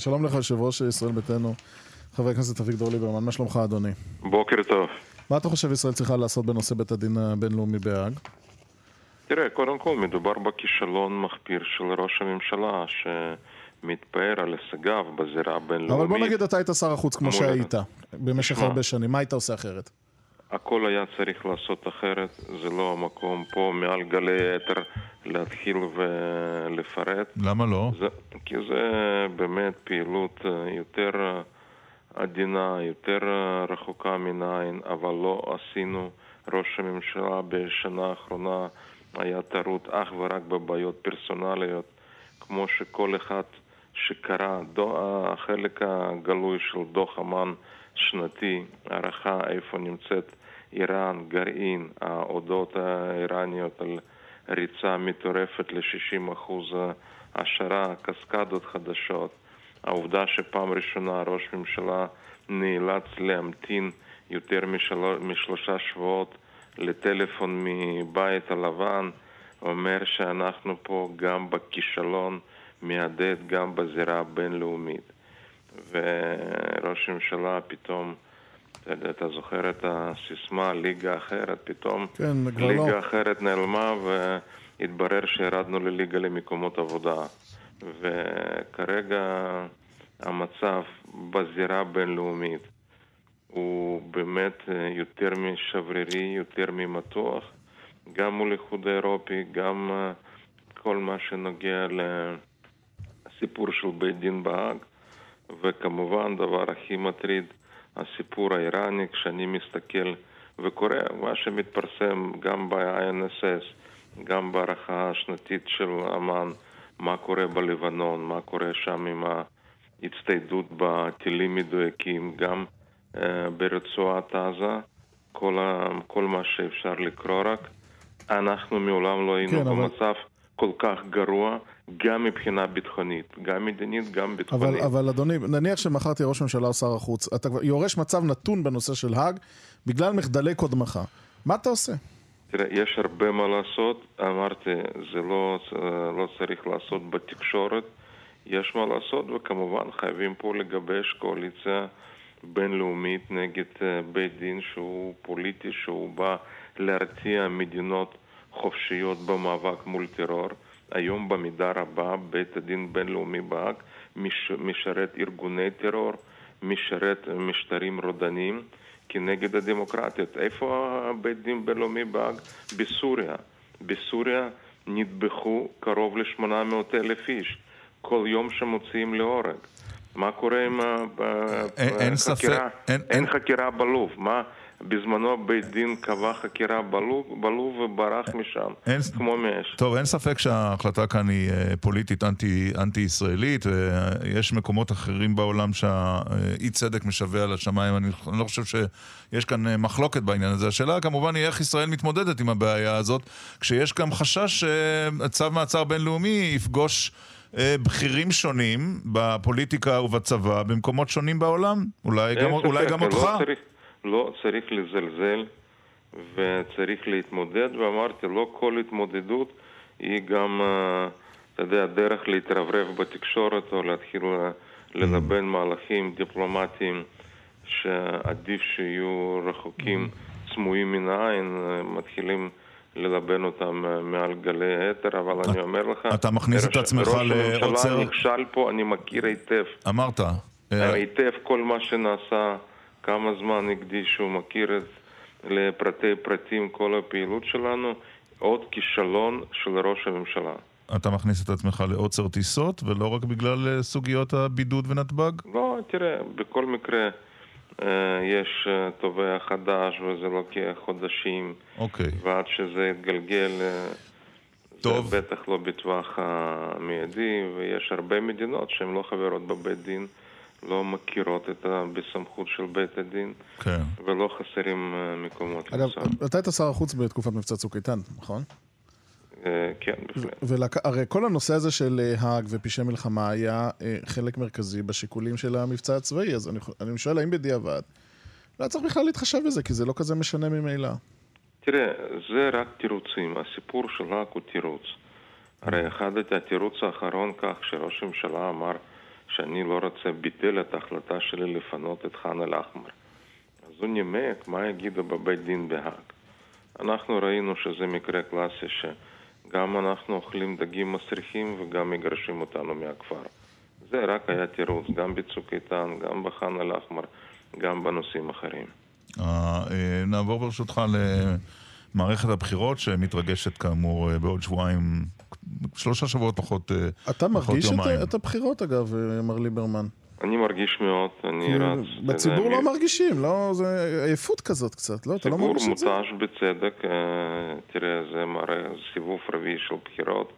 שלום לך, יושב ראש ישראל ביתנו, חבר הכנסת אביגדור ליברמן, מה שלומך אדוני? בוקר טוב. מה אתה חושב ישראל צריכה לעשות בנושא בית הדין הבינלאומי בהאג? תראה, קודם כל מדובר בכישלון מחפיר של ראש הממשלה שמתפאר על הישגיו בזירה הבינלאומית. אבל בוא נגיד אתה היית שר החוץ כמו מול- שהיית במשך. הרבה שנים, מה היית עושה אחרת? הכל היה צריך לעשות אחרת, זה לא המקום פה מעל גלי אתר להתחיל ולפרט. למה לא? זה, כי זה באמת פעילות אה, יותר אה, עדינה, יותר אה, רחוקה מן העין, אבל לא עשינו. ראש הממשלה בשנה האחרונה היה טרוד אך ורק בבעיות פרסונליות, כמו שכל אחד שקרא החלק הגלוי של דוח אמ"ן שנתי, הערכה איפה נמצאת איראן, גרעין, ההודעות האיראניות על ריצה מטורפת ל-60% העשרה, קסקדות חדשות, העובדה שפעם ראשונה ראש ממשלה נאלץ להמתין יותר משלוש, משלושה שבועות לטלפון מבית הלבן, אומר שאנחנו פה גם בכישלון מהדהד גם בזירה הבינלאומית. וראש הממשלה פתאום, אתה יודע, אתה זוכר את הסיסמה ליגה אחרת, פתאום כן, כבר לא. ליגה אחרת נעלמה והתברר שירדנו לליגה למקומות עבודה. וכרגע המצב בזירה הבינלאומית הוא באמת יותר משברירי, יותר ממתוח, גם מול האיחוד האירופי, גם אה, כל מה שנוגע לסיפור של בית דין בהאג, וכמובן, דבר הכי מטריד, הסיפור האיראני, כשאני מסתכל וקורא מה שמתפרסם גם ב-INSS, גם בהערכה השנתית של אמ"ן, מה קורה בלבנון, מה קורה שם עם ההצטיידות בטילים מדויקים, גם אה, ברצועת עזה, כל, ה, כל מה שאפשר לקרוא רק. אנחנו מעולם לא היינו כן, אבל- במצב כל כך גרוע, גם מבחינה ביטחונית, גם מדינית, גם אבל, ביטחונית. אבל אדוני, נניח שמחר תהיה ראש ממשלה או שר החוץ, אתה יורש מצב נתון בנושא של האג בגלל מחדלי קודמך. מה אתה עושה? תראה, יש הרבה מה לעשות. אמרתי, זה לא, לא צריך לעשות בתקשורת, יש מה לעשות, וכמובן חייבים פה לגבש קואליציה בינלאומית נגד אה, בית דין שהוא פוליטי, שהוא בא להרתיע מדינות חופשיות במאבק מול טרור. היום במידה רבה בית הדין בינלאומי בהאג מש, משרת ארגוני טרור, משרת משטרים רודניים כנגד הדמוקרטיות. איפה הבית דין בינלאומי בהאג? בסוריה. בסוריה נטבחו קרוב ל-800 אלף איש. כל יום שמוציאים להורג. מה קורה עם אין- אין החקירה? אין- אין אין- חקירה בלוב. מה? בזמנו בית דין קבע חקירה בלוב, בלוב וברח משם, אין- כמו מאש. טוב, אין ספק שההחלטה כאן היא אה, פוליטית אנטי, אנטי-ישראלית, ויש מקומות אחרים בעולם שהאי צדק משווע לשמיים. אני אני לא חושב שיש כאן אה, מחלוקת בעניין הזה. השאלה כמובן היא איך ישראל מתמודדת עם הבעיה הזאת, כשיש גם חשש שצו מעצר בינלאומי יפגוש אה, בכירים שונים בפוליטיקה ובצבא במקומות שונים בעולם. אולי גם, אולי גם לא אותך. צריך, לא צריך לזלזל וצריך להתמודד, ואמרתי, לא כל התמודדות היא גם, אה, אתה יודע, דרך להתרברב בתקשורת או להתחיל אה, ללבן מהלכים דיפלומטיים שעדיף שיהיו רחוקים, סמויים מן העין, אה, מתחילים ללבן אותם מעל גלי אתר, אבל אני אומר לך, אתה מכניס את ראש- עצמך ראש לעוצר- הממשלה נכשל פה, אני מכיר היטב. אמרת. היטב כל מה שנעשה, כמה זמן הקדישו, מכיר את לפרטי פרטים כל הפעילות שלנו, עוד כישלון של ראש הממשלה. אתה מכניס את עצמך לעוצר טיסות, ולא רק בגלל אה, סוגיות הבידוד ונתב"ג? לא, תראה, בכל מקרה אה, יש אה, תובע חדש וזה לוקח חודשים, אוקיי. ועד שזה יתגלגל, טוב. זה בטח לא בטווח המיידי, ויש הרבה מדינות שהן לא חברות בבית דין, לא מכירות את ה- בסמכות של בית הדין. כן. ולא חסרים אה, מקומות אגב. אתה היית שר החוץ בתקופת מבצע צוק איתן, נכון? אה, כן, בהחלט. והרי כל הנושא הזה של אה, האג ופשעי מלחמה היה חלק מרכזי בשיקולים של המבצע הצבאי, אז אני, אני שואל האם בדיעבד לא צריך בכלל להתחשב בזה, כי זה לא כזה משנה ממילא. תראה, זה רק תירוצים. הסיפור של האג הוא תירוץ. הרי אחד את התירוץ האחרון כך שראש הממשלה אמר שאני לא רוצה, ביטל את ההחלטה שלי לפנות את ח'אן אל-אחמר. אז הוא נימק מה יגידו בבית דין בהאג. אנחנו ראינו שזה מקרה קלאסי שגם אנחנו אוכלים דגים מסריחים וגם מגרשים אותנו מהכפר. זה רק היה תירוץ, גם בצוק איתן, גם בח'אן אל-אחמר, גם בנושאים אחרים. אה, נעבור ברשותך למערכת הבחירות שמתרגשת כאמור אה, בעוד שבועיים, שלושה שבועות פחות יומיים. אתה מרגיש את הבחירות אגב, מר ליברמן? אני מרגיש מאוד, אני רץ. בציבור לא מרגישים, לא, זה עייפות כזאת קצת, לא? אתה לא מרגיש את זה? ציבור מותש בצדק, אה, תראה, זה מראה סיבוב רביעי של בחירות,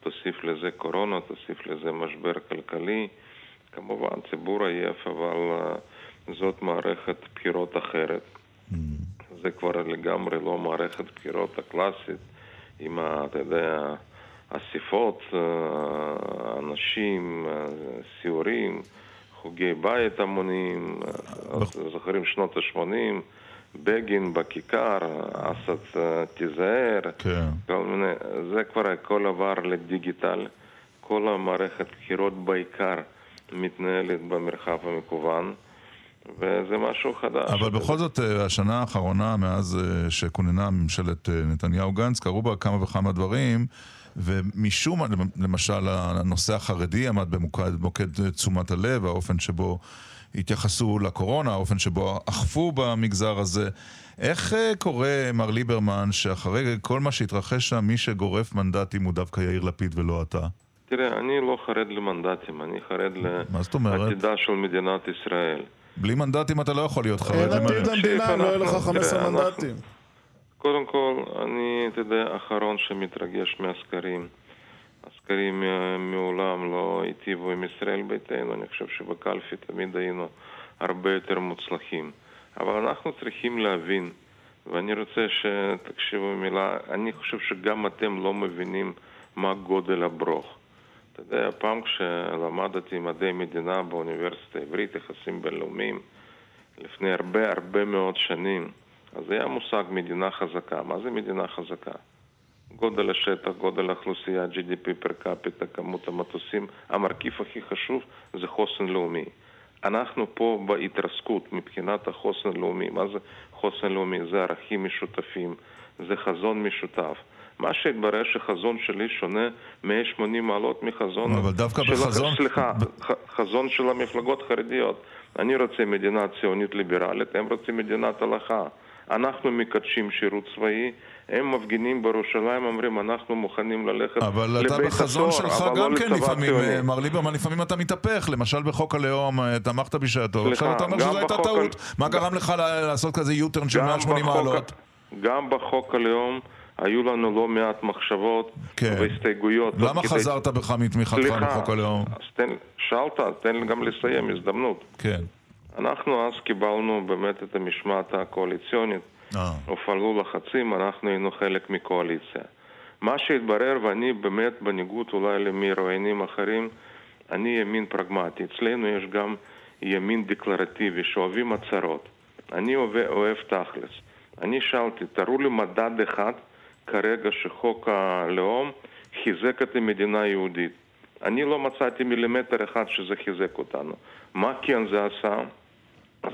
תוסיף לזה קורונה, תוסיף לזה משבר כלכלי. כמובן, ציבור עייף, אבל אה, זאת מערכת בחירות אחרת. Mm. זה כבר לגמרי לא מערכת בחירות הקלאסית, עם, ה, אתה יודע, אספות, אה, אנשים, סיורים. חוגי בית המוניים, זוכרים שנות ה-80, בגין בכיכר, אסד אה, תיזהר, כן. כל מיני, זה כבר הכל עבר לדיגיטל. כל המערכת בחירות בעיקר מתנהלת במרחב המקוון. וזה משהו חדש. אבל בכל זאת, אה, השנה האחרונה, מאז אה, שכוננה ממשלת נתניהו-גנץ, קרו בה כמה וכמה דברים ומשום, למשל, הנושא החרדי עמד במוקד, במוקד תשומת הלב, האופן שבו התייחסו לקורונה, האופן שבו אכפו במגזר הזה. איך אה, קורה, מר ליברמן, שאחרי כל מה שהתרחש שם, מי שגורף מנדטים הוא דווקא יאיר לפיד ולא אתה? תראה, אני לא חרד למנדטים, אני חרד לעתידה של מדינת ישראל. בלי מנדטים אתה לא יכול להיות חרד. אין עתיד המדינה, לא יהיה לך 15 מנדטים. קודם כל, אני, אתה יודע, האחרון שמתרגש מהסקרים. הסקרים אה, מעולם לא היטיבו עם ישראל ביתנו, אני חושב שבקלפי תמיד היינו הרבה יותר מוצלחים. אבל אנחנו צריכים להבין, ואני רוצה שתקשיבו מילה, אני חושב שגם אתם לא מבינים מה גודל הברוך. אתה יודע, פעם כשלמדתי מדעי מדינה באוניברסיטה העברית, יחסים בינלאומיים, לפני הרבה הרבה מאוד שנים, אז היה מושג מדינה חזקה. מה זה מדינה חזקה? גודל השטח, גודל האוכלוסייה, GDP פר קפיטה, כמות המטוסים, המרכיב הכי חשוב זה חוסן לאומי. אנחנו פה בהתרסקות מבחינת החוסן הלאומי. מה זה חוסן לאומי? זה ערכים משותפים, זה חזון משותף. מה שהתברר שחזון שלי שונה 180 מעלות מחזון אבל דווקא של... בחזון... סליחה, ב... חזון של המפלגות החרדיות. אני רוצה מדינה ציונית ליברלית, הם רוצים מדינת הלכה. אנחנו מקדשים שירות צבאי, הם מפגינים בירושלים, אומרים אנחנו מוכנים ללכת לבית הסוהר, אבל אתה בחזון שלך לא גם כן לפעמים, ציוני. מר ליברמן, לפעמים אתה מתהפך, למשל בחוק הלאום אה, תמכת בשעתו, עכשיו אתה אומר שזו הייתה טעות, מה גרם לך לעשות כזה יוטרן של 180 מעלות? גם בחוק הלאום היו לנו לא מעט מחשבות כן. והסתייגויות. למה חזרת בך מתמיכתך בחוק הלאום? שאלת, תן לי גם לסיים, הזדמנות. כן. אנחנו אז קיבלנו באמת את המשמעת הקואליציונית. אה. הופעלו לחצים, אנחנו היינו חלק מקואליציה. מה שהתברר, ואני באמת, בניגוד אולי למרואיינים אחרים, אני ימין פרגמטי. אצלנו יש גם ימין דקלרטיבי, שאוהבים הצהרות. אני אוהב, אוהב תכלס. אני שאלתי, תראו לי מדד אחד כרגע שחוק הלאום חיזק את המדינה היהודית. אני לא מצאתי מילימטר אחד שזה חיזק אותנו. מה כן זה עשה?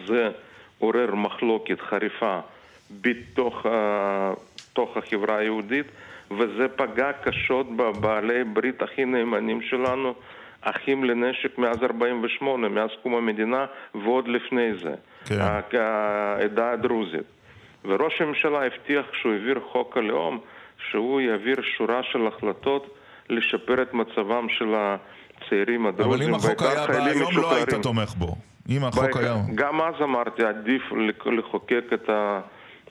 זה עורר מחלוקת חריפה בתוך uh, החברה היהודית וזה פגע קשות בבעלי ברית הכי נאמנים שלנו, אחים לנשק מאז 48', מאז קום המדינה ועוד לפני זה, כן. העדה הדרוזית. וראש הממשלה הבטיח שהוא העביר חוק הלאום, שהוא יעביר שורה של החלטות לשפר את מצבם של הצעירים הדרוזים. אבל אם החוק היה בא היום לא היית תומך בו. אם החוק היה... גם אז אמרתי, עדיף לחוקק את ה...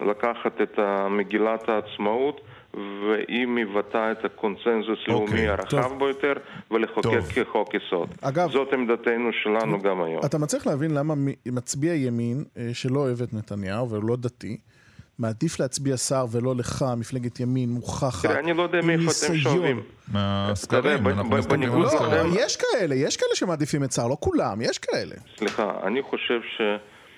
לקחת את מגילת העצמאות והיא מבטאה את הקונצנזוס okay, אוקיי, לאומי הרחב טוב. ביותר ולחוקק כחוק יסוד. אגב, זאת עמדתנו שלנו גם היום. אתה מצליח להבין למה מצביע ימין אה, שלא אוהב את נתניהו ולא דתי, מעדיף להצביע שר ולא לך, מפלגת ימין מוכחת, תראה, אני לא יודע מאיפה אתם שואבים. מהסקרים, אנחנו מסתכלים על הסקרים. לא, יש כאלה, יש כאלה שמעדיפים את שר, לא כולם, יש כאלה. סליחה, אני חושב ש...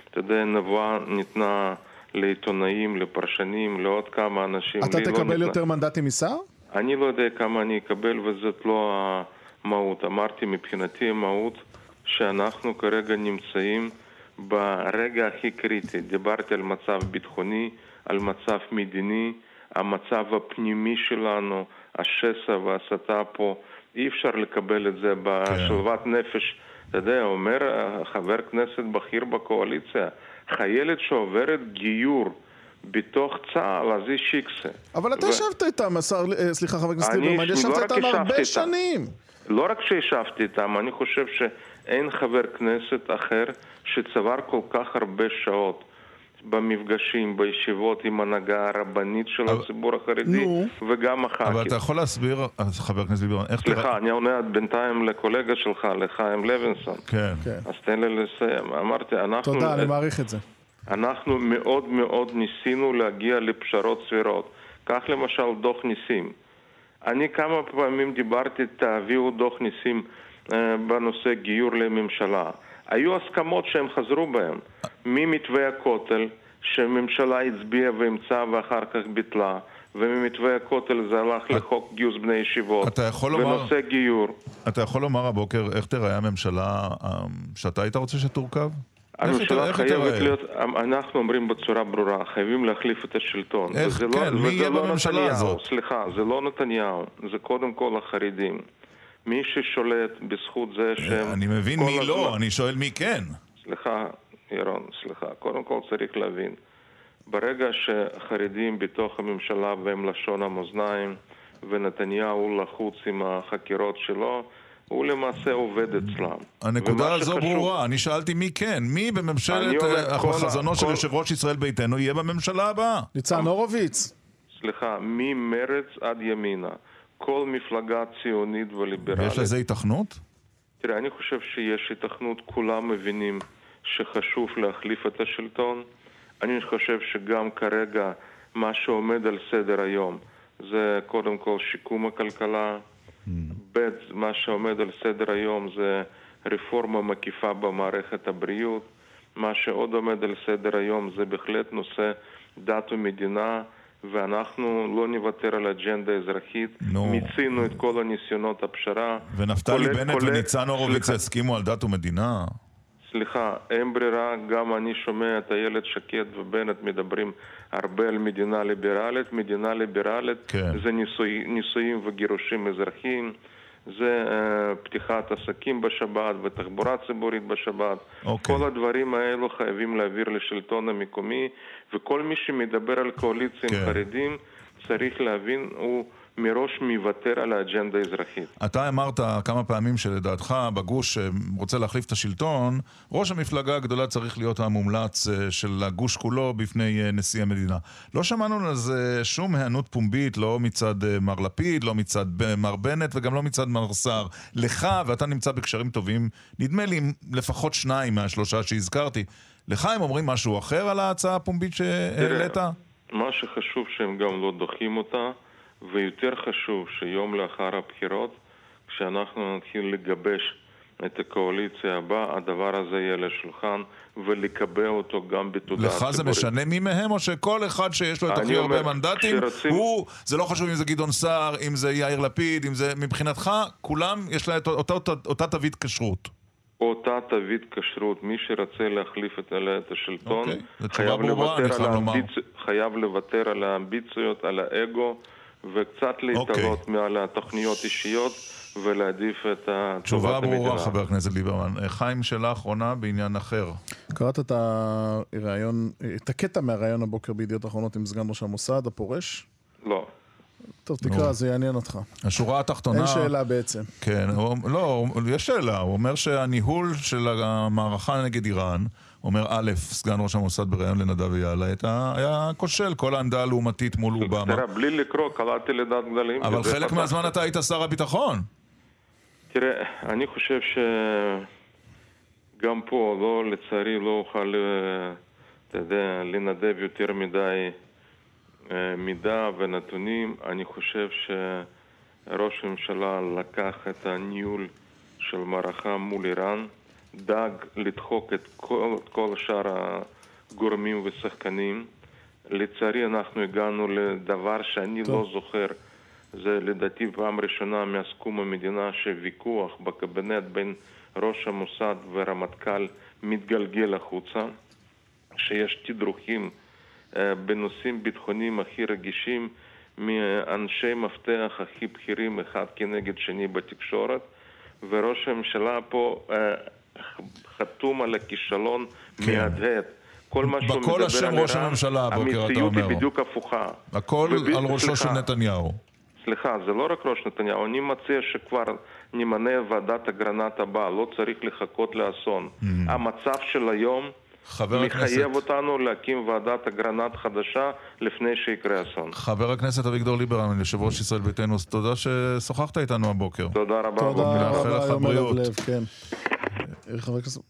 אתה יודע, נבואה ניתנה לעיתונאים, לפרשנים, לעוד כמה אנשים. אתה לא תקבל לא יותר מנדטים משר? אני לא יודע כמה אני אקבל, וזאת לא המהות. אמרתי, מבחינתי המהות שאנחנו כרגע נמצאים ברגע הכי קריטי. דיברתי על מצב ביטחוני, על מצב מדיני, המצב הפנימי שלנו, השסע וההסתה פה, אי אפשר לקבל את זה בשלוות כן. נפש. אתה יודע, אומר חבר כנסת בכיר בקואליציה, חיילת שעוברת גיור בתוך צה"ל, אז היא שיקסה. אבל אתה ישבת איתם, השר, אה, סליחה חבר הכנסת ליברמן, ישבת איתם הרבה שנים. לא רק שישבתי איתם, אני חושב שאין חבר כנסת אחר שצבר כל כך הרבה שעות במפגשים, בישיבות עם הנהגה הרבנית של אבל... הציבור החרדי נו. וגם הח"כים. אבל אתה יכול להסביר, חבר הכנסת ליברמן, איך... סליחה, תראה... אני עונה בינתיים לקולגה שלך, לחיים לוינסון. כן. כן. אז תן לי לסיים. אמרתי, אנחנו... תודה, אני מעריך את זה. אנחנו מאוד מאוד ניסינו להגיע לפשרות סבירות. קח למשל דוח ניסים. אני כמה פעמים דיברתי, תביאו דוח ניסים אה, בנושא גיור לממשלה. היו הסכמות שהם חזרו בהם. ממתווה הכותל, שהממשלה הצביעה ואימצה ואחר כך ביטלה, וממתווה הכותל זה הלך לחוק גיוס בני ישיבות. אתה יכול לומר... בנושא גיור. אתה יכול לומר הבוקר איך תראה הממשלה אה, שאתה היית רוצה שתורכב? הממשלה חייבת להיות, אנחנו אומרים בצורה ברורה, חייבים להחליף את השלטון. איך, לא- כן, לא, מי יהיה לא בממשלה נתניהו, הזאת? סליחה, זה לא נתניהו, זה קודם כל החרדים. מי ששולט בזכות זה שהם... אני מבין מי הזמן... לא, אני שואל מי כן. סליחה, ירון, סליחה. קודם כל צריך להבין, ברגע שחרדים בתוך הממשלה והם לשון המאזניים, ונתניהו לחוץ עם החקירות שלו, הוא למעשה עובד אצלם. הנקודה הזו שחשוב... ברורה, אני שאלתי מי כן, מי בממשלת, החזונו של יושב ראש ישראל ביתנו יהיה בממשלה הבאה? ניצן הורוביץ. סליחה, ממרץ עד ימינה. כל מפלגה ציונית וליברלית. יש לזה היתכנות? תראה, אני חושב שיש היתכנות, כולם מבינים שחשוב להחליף את השלטון. אני חושב שגם כרגע מה שעומד על סדר היום זה קודם כל שיקום הכלכלה, mm. ב', מה שעומד על סדר היום זה רפורמה מקיפה במערכת הבריאות, מה שעוד עומד על סדר היום זה בהחלט נושא דת ומדינה, ואנחנו לא נוותר על אג'נדה אזרחית. No. מיצינו את כל הניסיונות הפשרה. ונפתלי בנט כולל... וניצן הורוביץ יסכימו על דת ומדינה? סליחה, אין ברירה, גם אני שומע את איילת שקד ובנט מדברים הרבה על מדינה ליברלית. מדינה ליברלית כן. זה ניסוי, נישואים וגירושים אזרחיים. זה uh, פתיחת עסקים בשבת ותחבורה ציבורית בשבת. אוקיי. כל הדברים האלו חייבים להעביר לשלטון המקומי, וכל מי שמדבר על קואליציה okay. עם כן. חרדים צריך להבין, הוא מראש מוותר על האג'נדה האזרחית. אתה אמרת כמה פעמים שלדעתך בגוש רוצה להחליף את השלטון, ראש המפלגה הגדולה צריך להיות המומלץ אה, של הגוש כולו בפני אה, נשיא המדינה. לא שמענו לזה שום היענות פומבית, לא מצד אה, מר לפיד, לא מצד מר בנט וגם לא מצד מר סער. לך, ואתה נמצא בקשרים טובים, נדמה לי לפחות שניים מהשלושה שהזכרתי. לך הם אומרים משהו אחר על ההצעה הפומבית שהעלית? מה שחשוב שהם גם לא דוחים אותה. ויותר חשוב שיום לאחר הבחירות, כשאנחנו נתחיל לגבש את הקואליציה הבאה, הדבר הזה יהיה לשולחן ולקבע אותו גם בתודעה ציבורית. לך זה משנה מי מהם, או שכל אחד שיש לו את הכי הרבה מנדטים, שרצים... הוא, זה לא חשוב אם זה גדעון סער, אם זה יאיר לפיד, אם זה מבחינתך, כולם יש להם אותה, אותה, אותה תווית כשרות. אותה תווית כשרות, מי שרוצה להחליף את, את השלטון, okay. חייב, לוותר על האמביצ... חייב לוותר על האמביציות, על האגו. וקצת להתעלות okay. מעל התוכניות אישיות ולהעדיף את טובת המדינה. תשובה ברורה, חבר הכנסת ליברמן. חיים, שאלה אחרונה בעניין אחר. קראת את הראיון, את הקטע מהראיון הבוקר בידיעות אחרונות עם סגן ראש המוסד, הפורש? לא. טוב, תקרא, זה יעניין אותך. השורה התחתונה... אין שאלה בעצם. כן, הוא, לא, יש שאלה. הוא אומר שהניהול של המערכה נגד איראן אומר א', סגן ראש המוסד בריאיון לנדב אייל, היה כושל, כל העמדה הלעומתית מול אובמה. תראה, בלי לקרוא, קלעתי לדעת גדולים. אבל חלק מהזמן אתה היית שר הביטחון. תראה, אני חושב שגם פה, לא, לצערי, לא אוכל, אה, אתה יודע, לנדב יותר מדי אה, מידע ונתונים. אני חושב שראש הממשלה לקח את הניהול של מערכה מול איראן. דאג לדחוק את כל, כל שאר הגורמים ושחקנים. לצערי אנחנו הגענו לדבר שאני טוב. לא זוכר. זה לדעתי פעם ראשונה מאז קום המדינה שוויכוח בקבינט בין ראש המוסד ורמטכ"ל מתגלגל החוצה, שיש תדרוכים אה, בנושאים ביטחוניים הכי רגישים מאנשי מפתח הכי בכירים אחד כנגד שני בתקשורת, וראש הממשלה פה אה, חתום על הכישלון כן. מהדהד. כל מה שהוא מדבר על איראן, בכל אשם ראש הממשלה הבוקר, אתה אומר. המציאות היא בדיוק הפוכה. הכל על ראשו של נתניהו. סליחה, זה לא רק ראש נתניהו, אני מציע שכבר נמנה ועדת אגרנט הבאה, לא צריך לחכות לאסון. Mm-hmm. המצב של היום מחייב הכנסת... אותנו להקים ועדת אגרנט חדשה לפני שיקרה אסון. חבר הכנסת אביגדור ליברמן, יושב ראש ישראל ביתנו, תודה ששוחחת איתנו הבוקר. תודה רבה. תודה רבה, יום לב, כן. חבר הכנסת...